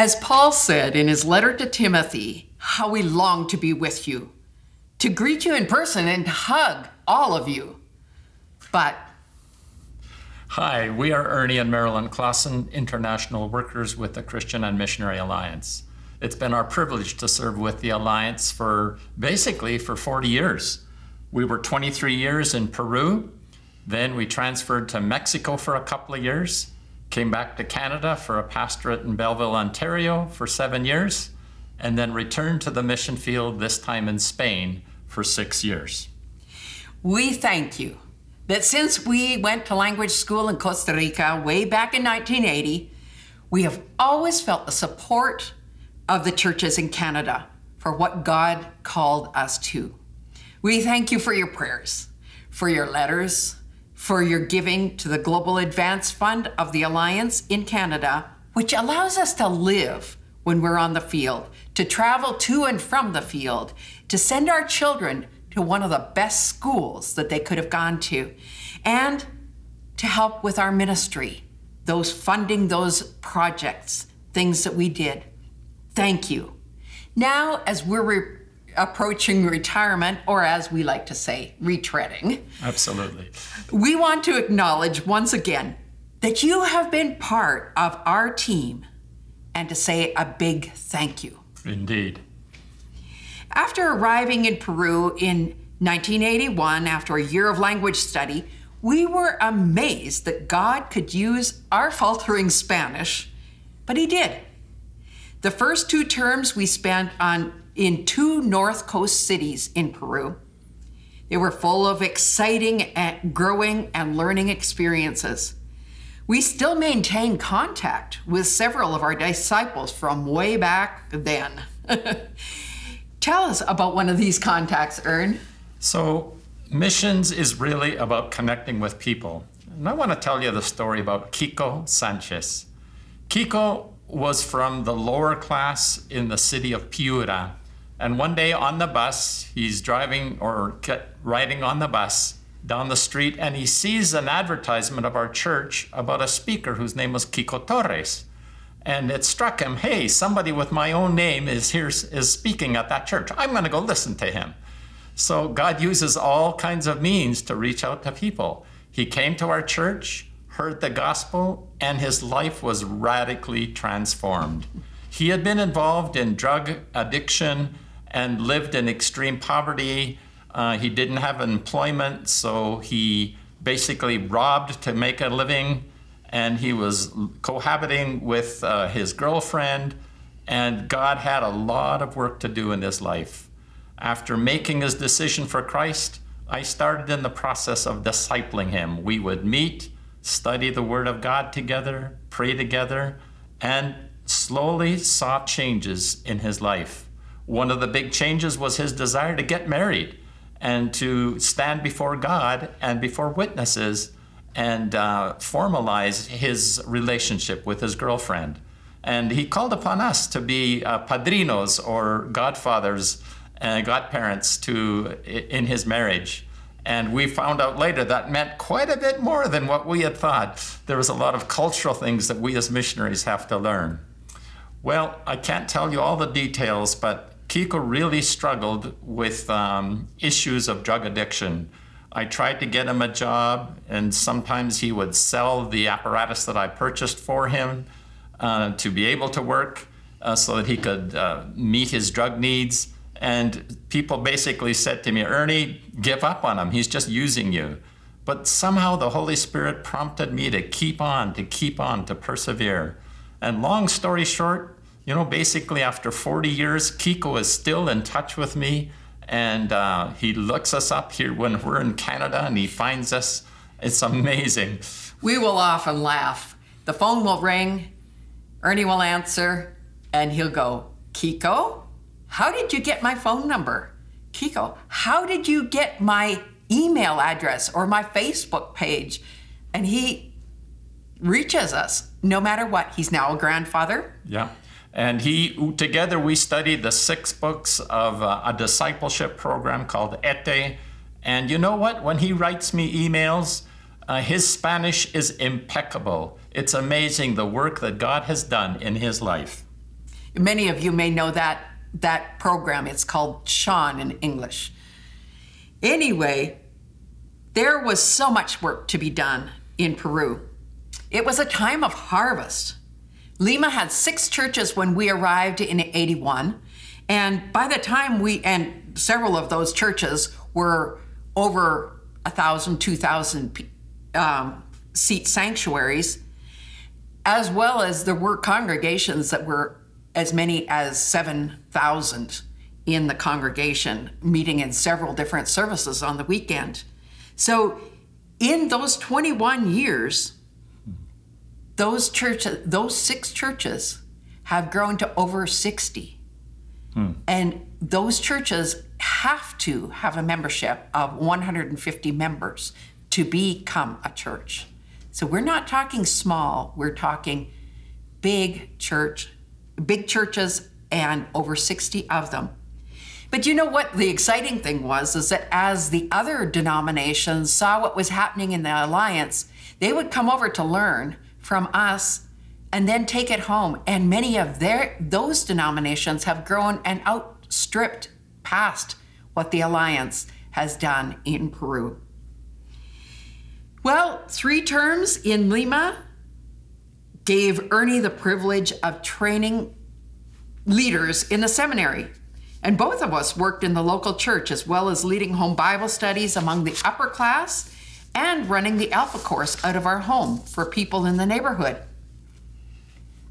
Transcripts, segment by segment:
As Paul said in his letter to Timothy, how we long to be with you, to greet you in person and hug all of you. But Hi, we are Ernie and Marilyn Clausen, international workers with the Christian and Missionary Alliance. It's been our privilege to serve with the Alliance for basically for 40 years. We were 23 years in Peru, then we transferred to Mexico for a couple of years, came back to Canada for a pastorate in Belleville, Ontario for seven years, and then returned to the mission field, this time in Spain, for six years. we thank you that since we went to language school in Costa Rica way back in 1980, we have always felt the support of the churches in Canada for what God called us to. We thank you for your prayers, for your letters, for your giving to the Global Advance Fund of the Alliance in Canada, which allows us to live when we're on the field, to travel to and from the field, to send our children to one of the best schools that they could have gone to, and to help with our ministry, those funding those projects, things that we did. Thank you. Now, as we're re- approaching retirement, or as we like to say, retreading, Absolutely. we want to acknowledge once again that you have been part of our team and to say a big thank you. Indeed. After arriving in Peru in 1981, after a year of language study, we were amazed that God could use our faltering Spanish, but He did. The first two terms we spent on in two North Coast cities in Peru. They were full of exciting and growing and learning experiences. We still maintain contact with several of our disciples from way back then. Tell us about one of these contacts, Ern. So, missions is really about connecting with people. And I want to tell you the story about Kiko Sanchez. Kiko was from the lower class in the city of Piura. And one day on the bus, he's driving or riding on the bus down the street and he sees an advertisement of our church about a speaker whose name was Kiko Torres. And it struck him, hey, somebody with my own name is here is speaking at that church. I'm going to go listen to him. So God uses all kinds of means to reach out to people. He came to our church, heard the gospel, and his life was radically transformed. He had been involved in drug addiction and lived in extreme poverty. Uh, he didn't have employment, so he basically robbed to make a living, and he was cohabiting with uh, his girlfriend. And God had a lot of work to do in his life. After making his decision for Christ, I started in the process of discipling him. We would meet, study the Word of God together, pray together, and slowly saw changes in his life. One of the big changes was his desire to get married and to stand before God and before witnesses and uh, formalize his relationship with his girlfriend. And he called upon us to be uh, padrinos or godfathers and godparents to in his marriage. And we found out later that meant quite a bit more than what we had thought. There was a lot of cultural things that we as missionaries have to learn. Well, I can't tell you all the details, but Kiko really struggled with um, issues of drug addiction. I tried to get him a job, and sometimes he would sell the apparatus that I purchased for him uh, to be able to work uh, so that he could uh, meet his drug needs. And people basically said to me, Ernie, give up on him. He's just using you. But somehow the Holy Spirit prompted me to keep on, to keep on, to persevere. And long story short, you know, basically after 40 years, Kiko is still in touch with me. And uh, he looks us up here when we're in Canada and he finds us. It's amazing. We will often laugh. The phone will ring, Ernie will answer, and he'll go, Kiko, how did you get my phone number? Kiko, how did you get my email address or my Facebook page? And he reaches us no matter what. He's now a grandfather. Yeah. And he, together, we studied the six books of uh, a discipleship program called ETE. And you know what? When he writes me emails, uh, his Spanish is impeccable. It's amazing the work that God has done in his life. Many of you may know that that program. It's called Sean in English. Anyway, there was so much work to be done in Peru. It was a time of harvest. Lima had six churches when we arrived in 81, and by the time we, and several of those churches were over a thousand, two thousand um, seat sanctuaries, as well as there were congregations that were as many as 7,000 in the congregation, meeting in several different services on the weekend. So, in those 21 years, those churches, those six churches, have grown to over 60. Hmm. And those churches have to have a membership of 150 members to become a church. So we're not talking small, we're talking big church, big churches and over 60 of them. But you know what the exciting thing was is that as the other denominations saw what was happening in the alliance, they would come over to learn from us and then take it home. And many of their those denominations have grown and outstripped past what the alliance has done in Peru. Well, three terms in Lima gave Ernie the privilege of training leaders in the seminary. And both of us worked in the local church as well as leading home Bible studies among the upper class and running the Alpha course out of our home for people in the neighborhood.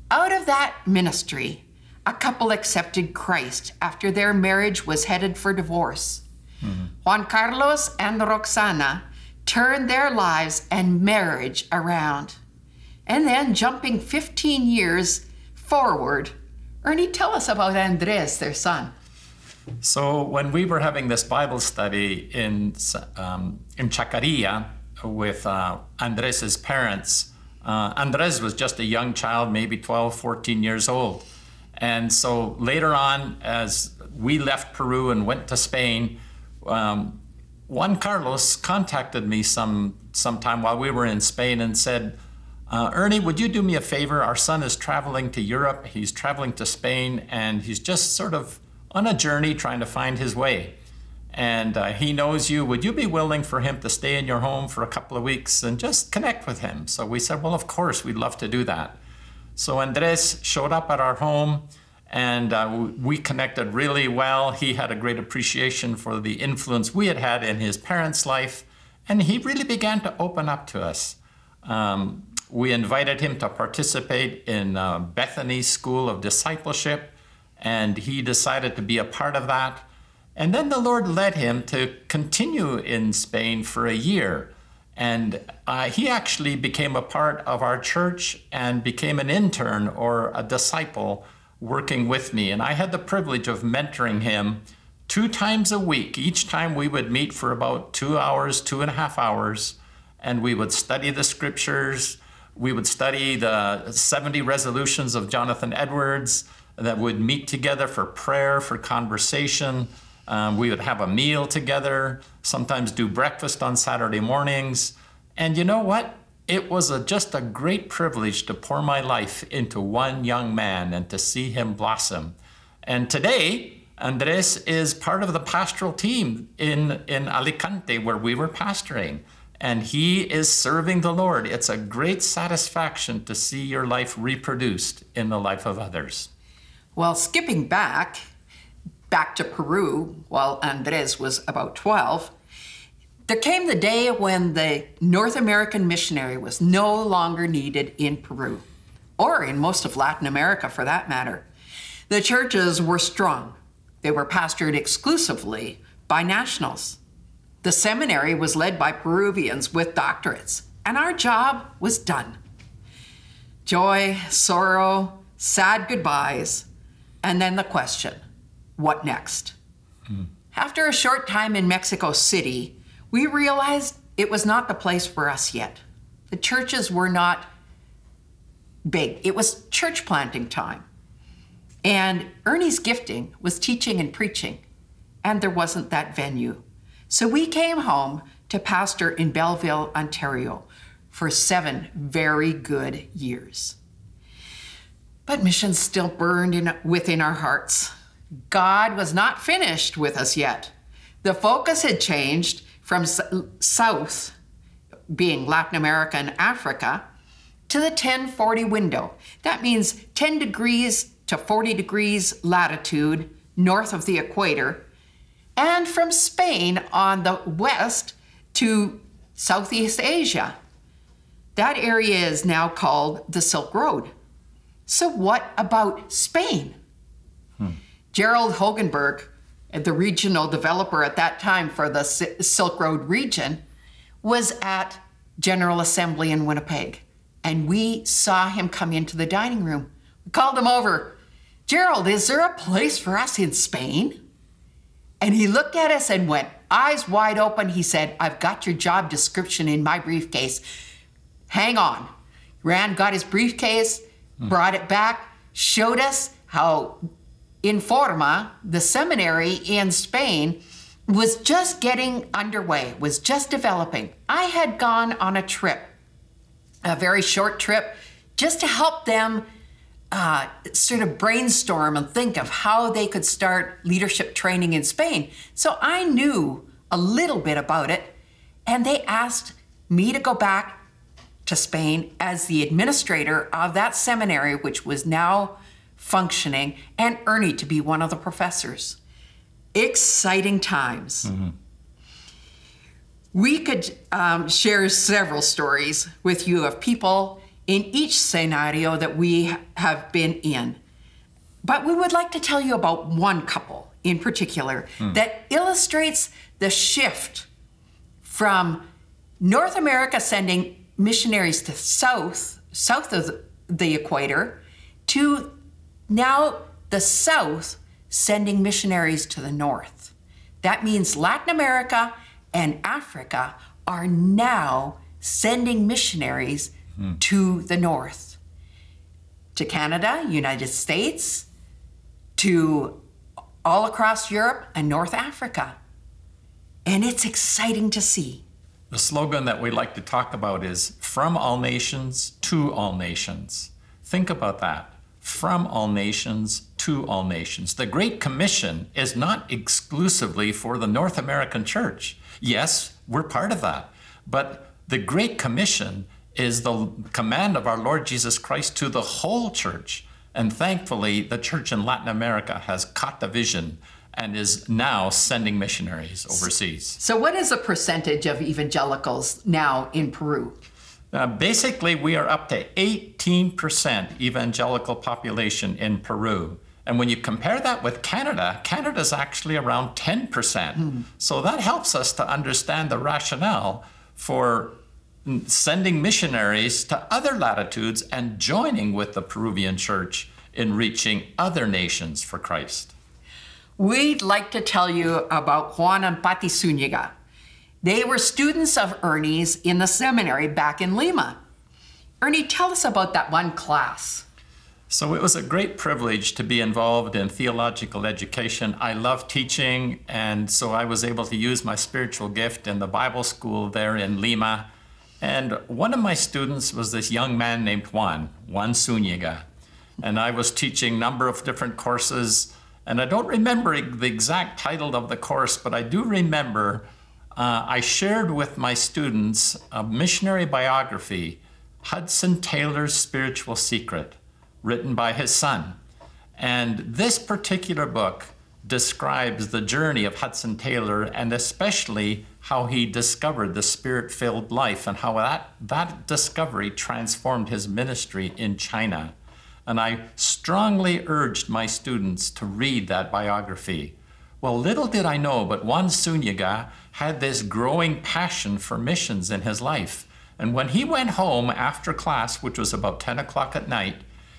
Out of that ministry, a couple accepted Christ after their marriage was headed for divorce. Mm-hmm. Juan Carlos and Roxana turned their lives and marriage around. And then, jumping 15 years forward, Ernie, tell us about Andres, their son. So, when we were having this Bible study in, um, in Chacarilla with uh, Andres's parents, uh, Andres was just a young child, maybe 12, 14 years old. And so later on, as we left Peru and went to Spain, um, Juan Carlos contacted me some sometime while we were in Spain and said, uh, Ernie, would you do me a favor? Our son is traveling to Europe. He's traveling to Spain, and he's just sort of on a journey trying to find his way. And uh, he knows you. Would you be willing for him to stay in your home for a couple of weeks and just connect with him? So we said, Well, of course, we'd love to do that. So Andres showed up at our home and uh, we connected really well. He had a great appreciation for the influence we had had in his parents' life, and he really began to open up to us. Um, we invited him to participate in uh, Bethany School of Discipleship, and he decided to be a part of that. And then the Lord led him to continue in Spain for a year. And uh, he actually became a part of our church and became an intern or a disciple working with me. And I had the privilege of mentoring him two times a week. Each time we would meet for about two hours, two and a half hours, and we would study the scriptures. We would study the 70 resolutions of Jonathan Edwards that would meet together for prayer, for conversation. Um, we would have a meal together, sometimes do breakfast on Saturday mornings. And you know what? It was a, just a great privilege to pour my life into one young man and to see him blossom. And today, Andres is part of the pastoral team in, in Alicante where we were pastoring. And he is serving the Lord. It's a great satisfaction to see your life reproduced in the life of others. Well, skipping back, back to Peru while Andres was about 12, there came the day when the North American missionary was no longer needed in Peru, or in most of Latin America for that matter. The churches were strong, they were pastored exclusively by nationals. The seminary was led by Peruvians with doctorates, and our job was done. Joy, sorrow, sad goodbyes, and then the question what next? Hmm. After a short time in Mexico City, we realized it was not the place for us yet. The churches were not big, it was church planting time. And Ernie's gifting was teaching and preaching, and there wasn't that venue. So we came home to pastor in Belleville, Ontario for seven very good years. But missions still burned in, within our hearts. God was not finished with us yet. The focus had changed from s- south, being Latin America and Africa, to the 1040 window. That means 10 degrees to 40 degrees latitude north of the equator, and from Spain on the west to Southeast Asia. That area is now called the Silk Road. So, what about Spain? Hmm. Gerald Hogenberg, the regional developer at that time for the Silk Road region, was at General Assembly in Winnipeg. And we saw him come into the dining room. We called him over. Gerald, is there a place for us in Spain? And he looked at us and went, eyes wide open. He said, I've got your job description in my briefcase. Hang on. Rand got his briefcase, hmm. brought it back, showed us how Informa, the seminary in Spain, was just getting underway, was just developing. I had gone on a trip, a very short trip, just to help them uh, sort of brainstorm and think of how they could start leadership training in Spain. So I knew a little bit about it, and they asked me to go back to Spain as the administrator of that seminary, which was now functioning, and Ernie to be one of the professors. Exciting times. We could um, share several stories with you of people in each scenario that we have been in. But we would like to tell you about one couple in particular hmm. that illustrates the shift from North America sending missionaries to south, south of the- the equator, to now the south sending missionaries to the north. That means Latin America and Africa are now sending missionaries Mm. to the north, to Canada, United States, to all across Europe and North Africa. And it's exciting to see. The slogan that we like to talk about is from all nations to all nations. Think about that. From all nations to all nations. The Great Commission is not exclusively for the North American church. Yes, we're part of that. But the Great Commission is the command of our Lord Jesus Christ to the whole church. And thankfully, the church in Latin America has caught the vision and is now sending missionaries overseas. So, what is the percentage of evangelicals now in Peru? Uh, basically, we are up to 18% evangelical population in Peru. And when you compare that with Canada, Canada's actually around 10%. So that helps us to understand the rationale for mm, sending missionaries to other latitudes and joining with the Peruvian church in reaching other nations for Christ. We'd like to tell you about Juan and Pati Zuniga. They were students of Ernie's in the seminary back in Lima. Ernie, tell us about that one class. So it was a great privilege to be involved in theological education. I love teaching, and so I was able to use my spiritual gift in the Bible school there in Lima. And one of my students was this young man named Juan, Juan Zuniga. And I was teaching a number of different courses, and I don't remember the exact title of the course, but I do remember uh, I shared with my students a missionary biography, Hudson Taylor's Spiritual Secret written by his son. And this particular book describes the journey of Hudson Taylor and especially how he discovered the spirit filled life and how that, that discovery transformed his ministry in China. And I strongly urged my students to read that biography. Well, little did I know, but Juan Zuniga had this growing passion for missions in his life. And when he went home after class, which was about 10 o'clock at night,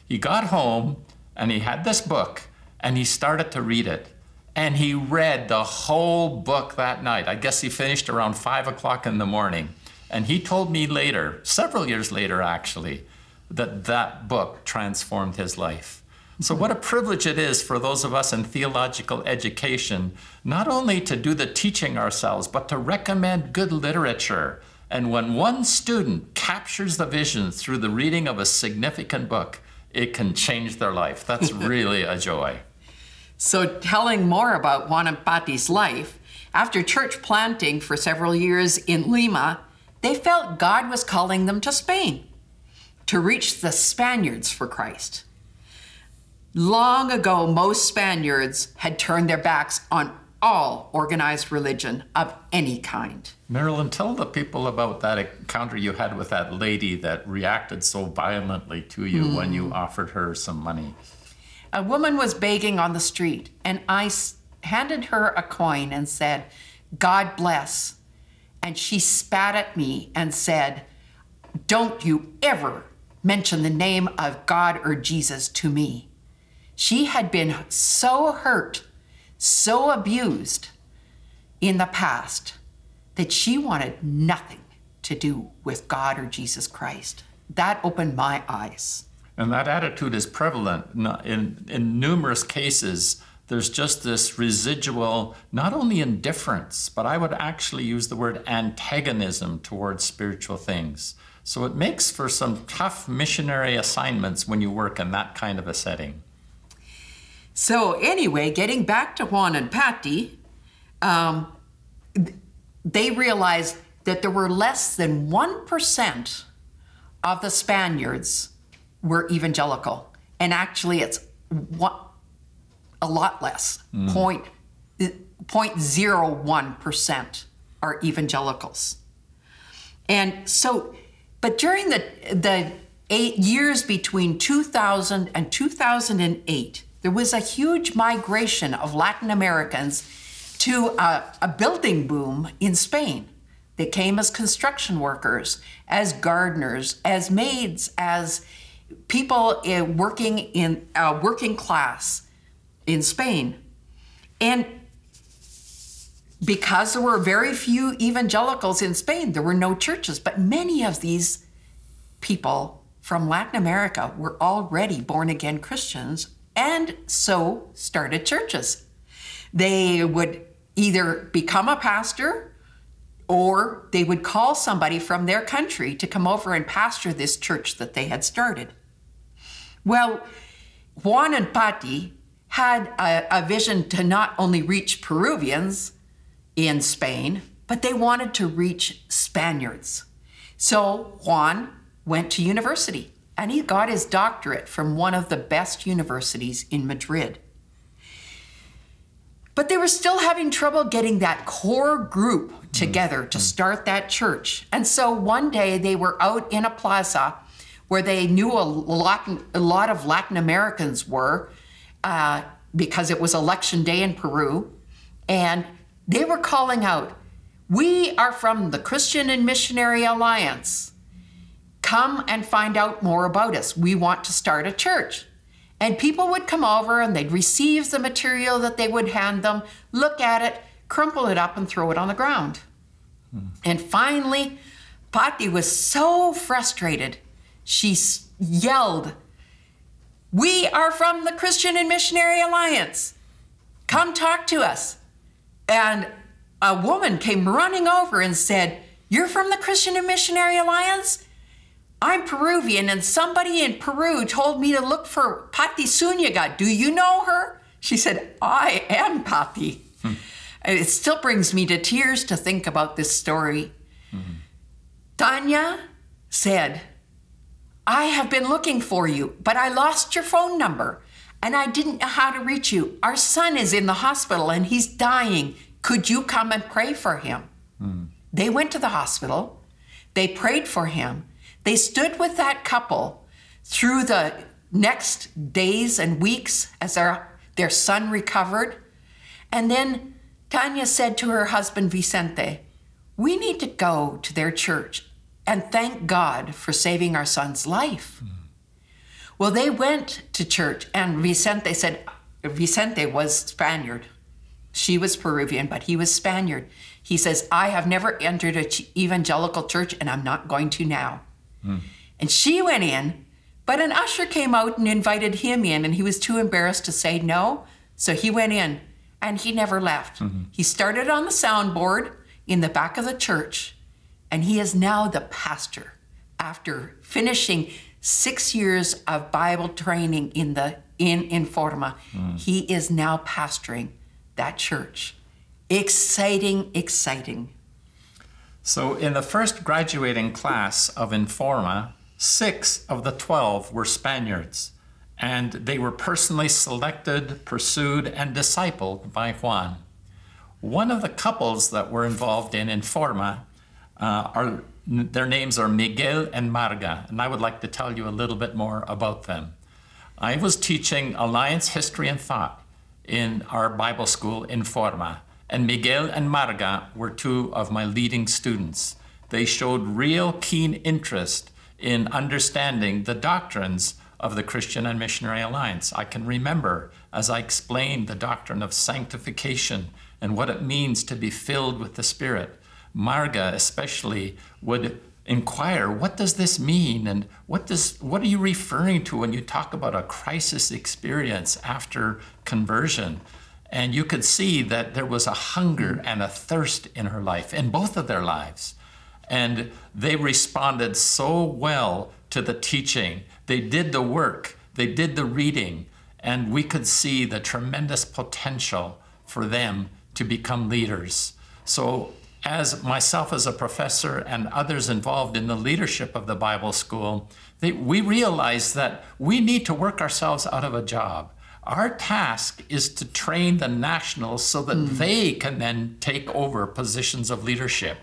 he got home and he had this book and he started to read it. And he read the whole book that night. I guess he finished around five o'clock in the morning. And he told me later, several years later actually, that that book transformed his life. So, what a privilege it is for those of us in theological education, not only to do the teaching ourselves, but to recommend good literature. And when one student captures the vision through the reading of a significant book, it can change their life. That's really a joy. So, telling more about Juan and Pati's life, after church planting for several years in Lima, they felt God was calling them to Spain to reach the Spaniards for Christ. Long ago, most Spaniards had turned their backs on all organized religion of any kind. Marilyn, tell the people about that encounter you had with that lady that reacted so violently to you mm. when you offered her some money. A woman was begging on the street, and I handed her a coin and said, God bless. And she spat at me and said, Don't you ever mention the name of God or Jesus to me. She had been so hurt so abused in the past that she wanted nothing to do with God or Jesus Christ. That opened my eyes. And that attitude is prevalent in, in numerous cases. There's just this residual, not only indifference, but I would actually use the word antagonism towards spiritual things. So it makes for some tough missionary assignments when you work in that kind of a setting. So, anyway, getting back to Juan and Patty, um, they realized that there were less than 1% of the Spaniards were evangelical. And actually, it's one, a lot less, mm. point, 0.01% are evangelicals. And so, but during the, the eight years between 2000 and 2008, there was a huge migration of Latin Americans to a, a building boom in Spain. They came as construction workers, as gardeners, as maids, as people in, working in uh, working class in Spain. And because there were very few evangelicals in Spain, there were no churches, but many of these people from Latin America were already born again Christians and so started churches. They would either become a pastor or they would call somebody from their country to come over and pastor this church that they had started. Well, Juan and Pati had a, a, vision to not only reach Peruvians in Spain, but they wanted to reach Spaniards. So Juan went to university and he got his doctorate from one of the best universities in Madrid. But they were still having trouble getting that core group mm-hmm. together to mm-hmm. start that church. And so one day they were out in a plaza where they knew a lot, a lot of Latin Americans were uh, because it was election day in Peru. And they were calling out, We are from the Christian and Missionary Alliance. Come and find out more about us. We want to start a church. And people would come over and they'd receive the material that they would hand them, look at it, crumple it up, and throw it on the ground. Hmm. And finally, Pati was so frustrated, she yelled, We are from the Christian and Missionary Alliance. Come talk to us. And a woman came running over and said, You're from the Christian and Missionary Alliance? I'm Peruvian, and somebody in Peru told me to look for Pati Zuniga. Do you know her? She said, I am Pati. Hmm. It still brings me to tears to think about this story. Mm-hmm. Tanya said, I have been looking for you, but I lost your phone number and I didn't know how to reach you. Our son is in the hospital and he's dying. Could you come and pray for him? Mm. They went to the hospital, they prayed for him, they stood with that couple through the next days and weeks as their, their son recovered. And then Tanya said to her husband Vicente, We need to go to their church and thank God for saving our son's life. Mm. Well, they went to church, and Vicente said, Vicente was Spaniard. She was Peruvian, but he was Spaniard. He says, I have never entered an evangelical church, and I'm not going to now. Mm. And she went in, but an usher came out and invited him in, and he was too embarrassed to say no. So he went in and he never left. Mm-hmm. He started on the soundboard in the back of the church, and he is now the pastor after finishing six years of Bible training in the in Informa. Hmm. He is now pastoring that church. Exciting, exciting. So, in the first graduating class of Informa, six of the 12 were Spaniards, and they were personally selected, pursued, and discipled by Juan. One of the couples that were involved in Informa uh, are their names are Miguel and Marga, and I would like to tell you a little bit more about them. I was teaching Alliance History and Thought in our Bible school Informa, and Miguel and Marga were two of my leading students. They showed real keen interest in understanding the doctrines of the Christian and Missionary Alliance. I can remember as I explained the doctrine of sanctification and what it means to be filled with the Spirit. Marga, especially, would inquire, what does this mean? And what does what are you referring to when you talk about a crisis experience after conversion? And you could see that there was a hunger and a thirst in her life, in both of their lives. And they responded so well to the teaching. They did the work, they did the reading, and we could see the tremendous potential for them to become leaders. So, as myself as a professor and others involved in the leadership of the Bible school, they, we realized that we need to work ourselves out of a job. Our task is to train the nationals so that hmm. they can then take over positions of leadership.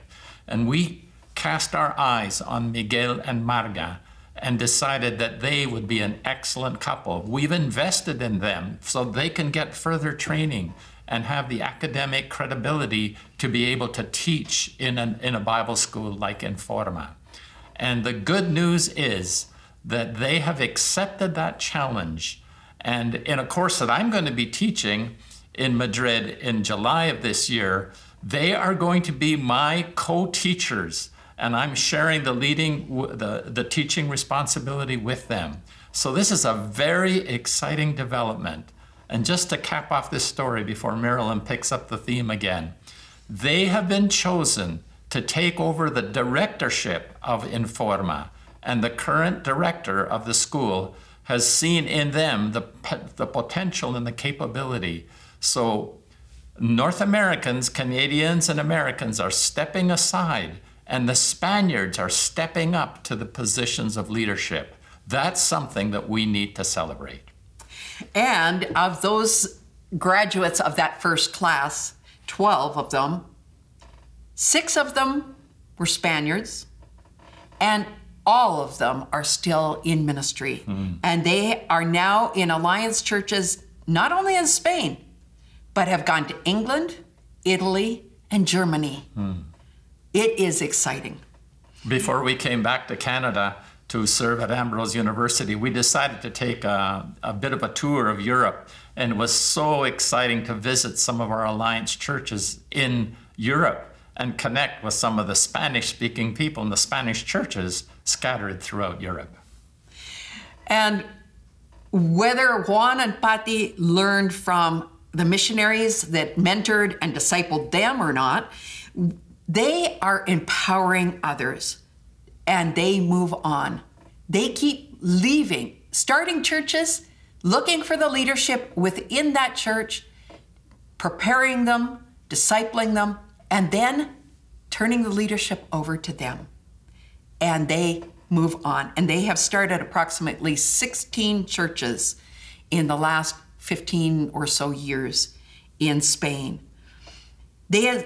And we cast our eyes on Miguel and Marga and decided that they would be an excellent couple. We've invested in them so they can get further training and have the academic credibility to be able to teach in, an, in a Bible school like Informa. And the good news is that they have accepted that challenge. And in a course that I'm going to be teaching in Madrid in July of this year, they are going to be my co teachers. And I'm sharing the leading, the, the teaching responsibility with them. So this is a very exciting development. And just to cap off this story before Marilyn picks up the theme again, they have been chosen to take over the directorship of Informa, and the current director of the school has seen in them the, the potential and the capability. So, North Americans, Canadians, and Americans are stepping aside, and the Spaniards are stepping up to the positions of leadership. That's something that we need to celebrate. And of those graduates of that first class, 12 of them, six of them were Spaniards, and all of them are still in ministry. Mm. And they are now in alliance churches, not only in Spain, but have gone to England, Italy, and Germany. Hmm. It is exciting. Before we came back to Canada to serve at Ambrose University, we decided to take a, a, bit of a tour of Europe. And it was so exciting to visit some of our alliance churches in Europe and connect with some of the Spanish speaking people in the Spanish churches scattered throughout Europe. And whether Juan and Patti learned from the missionaries that mentored and discipled them or not, they are empowering others and they move on. They keep leaving, starting churches, looking for the leadership within that church, preparing them, discipling them, and then turning the leadership over to them. And they move on. And they have started approximately 16 churches in the last 15 or so years in Spain. They have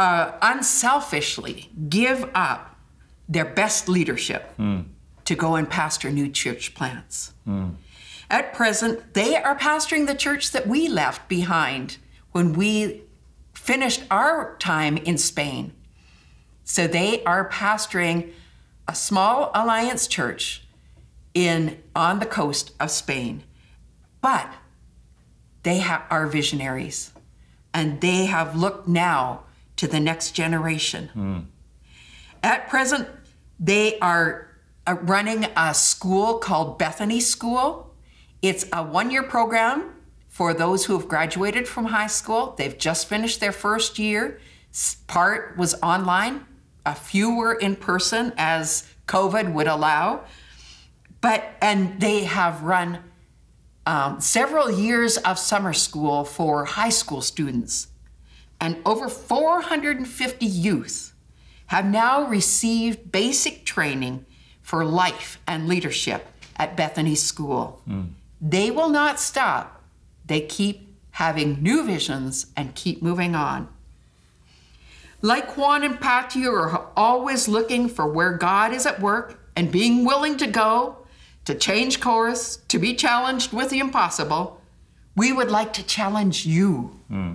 uh, unselfishly give up their best leadership to go and pastor new church plants. At present, they are pastoring the church that we left behind when we finished our time in Spain. So they are pastoring a small alliance church in on the coast of Spain. But they ha- are visionaries and they have looked now to the next generation. At present, they are uh, running a school called Bethany School. It's a one year program for those who have graduated from high school. They've just finished their first year. Part was online, a few were in person as COVID would allow. But, and they have run um, several years of summer school for high school students. And over 450 youth have now received basic training for life and leadership at Bethany School. Hmm. They will not stop. They keep having new visions and keep moving on. Like Juan and Pat, you are always looking for where God is at work and being willing to go, to change course, to be challenged with the impossible. We would like to challenge you. Hmm.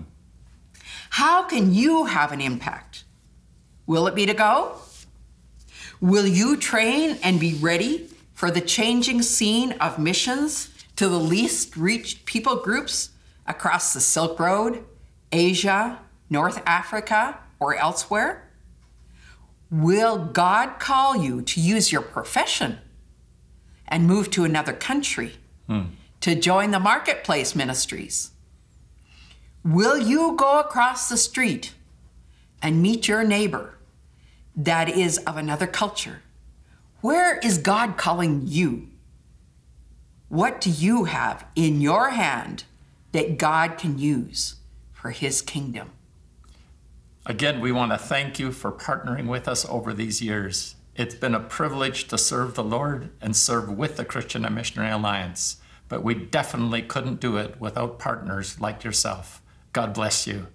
How can you have an impact? Will it be to go? Will you train and be ready for the changing scene of missions to the least reached people groups across the Silk Road, Asia, North Africa, or elsewhere? Will God call you to use your profession and move to another country hmm. to join the marketplace ministries? Will you go across the street and meet your neighbor that is of another culture? Where is God calling you? What do you have in your hand that God can use for his kingdom? Again, we want to thank you for partnering with us over these years. It's been a privilege to serve the Lord and serve with the Christian and Missionary Alliance, but we definitely couldn't do it without partners like yourself. God bless you.